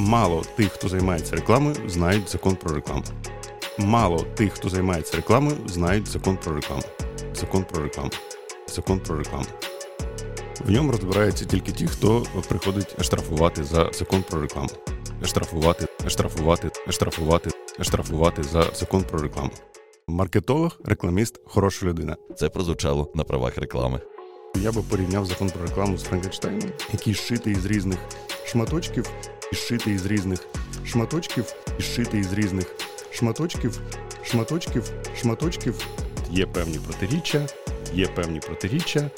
Мало тих, хто займається рекламою, знають закон про рекламу. Мало тих, хто займається рекламою, знають закон про рекламу. Закон про рекламу. Закон про рекламу. В ньому розбираються тільки ті, хто приходить штрафувати за закон про рекламу. Штрафувати, штрафувати, штрафувати, штрафувати за закон про рекламу. Маркетолог, рекламіст, хороша людина. Це прозвучало на правах реклами. Я би порівняв закон про рекламу з Франкенштейном, який зшитий із різних шматочків, зшитий із різних шматочків, і зшитий із різних шматочків, шматочків, шматочків. Є певні протиріччя, є певні протиріччя.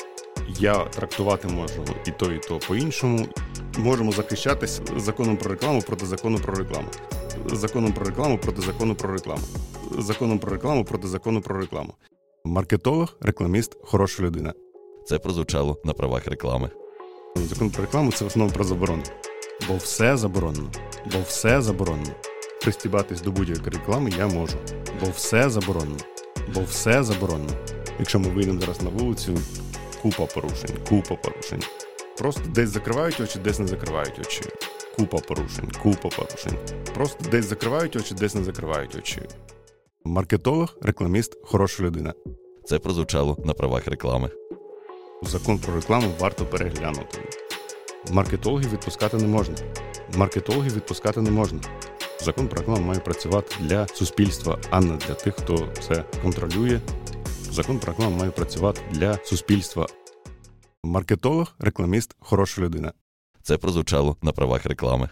Я трактувати можу і то, і то по-іншому. Можемо захищатись законом про рекламу проти закону про рекламу. Законом про рекламу проти закону про рекламу. Законом про рекламу проти закону про рекламу. Маркетолог, рекламіст, хороша людина. Це прозвучало на правах реклами. Закон про рекламу це в основному про заборону. Бо все заборонено. Бо все заборонено. Пристібатись до будь-якої реклами я можу. Бо все заборонено. Бо все заборонено. Якщо ми вийдемо зараз на вулицю, купа порушень, купа порушень. Просто десь закривають очі, десь не закривають очі. Купа порушень, купа порушень. Просто десь закривають очі, десь не закривають очі. Маркетолог, рекламіст, хороша людина. Це прозвучало на правах реклами. Закон про рекламу варто переглянути. Маркетологів відпускати не можна. Маркетологів відпускати не можна. Закон про рекламу має працювати для суспільства, а не для тих, хто це контролює. Закон про рекламу має працювати для суспільства. Маркетолог, рекламіст, хороша людина. Це прозвучало на правах реклами.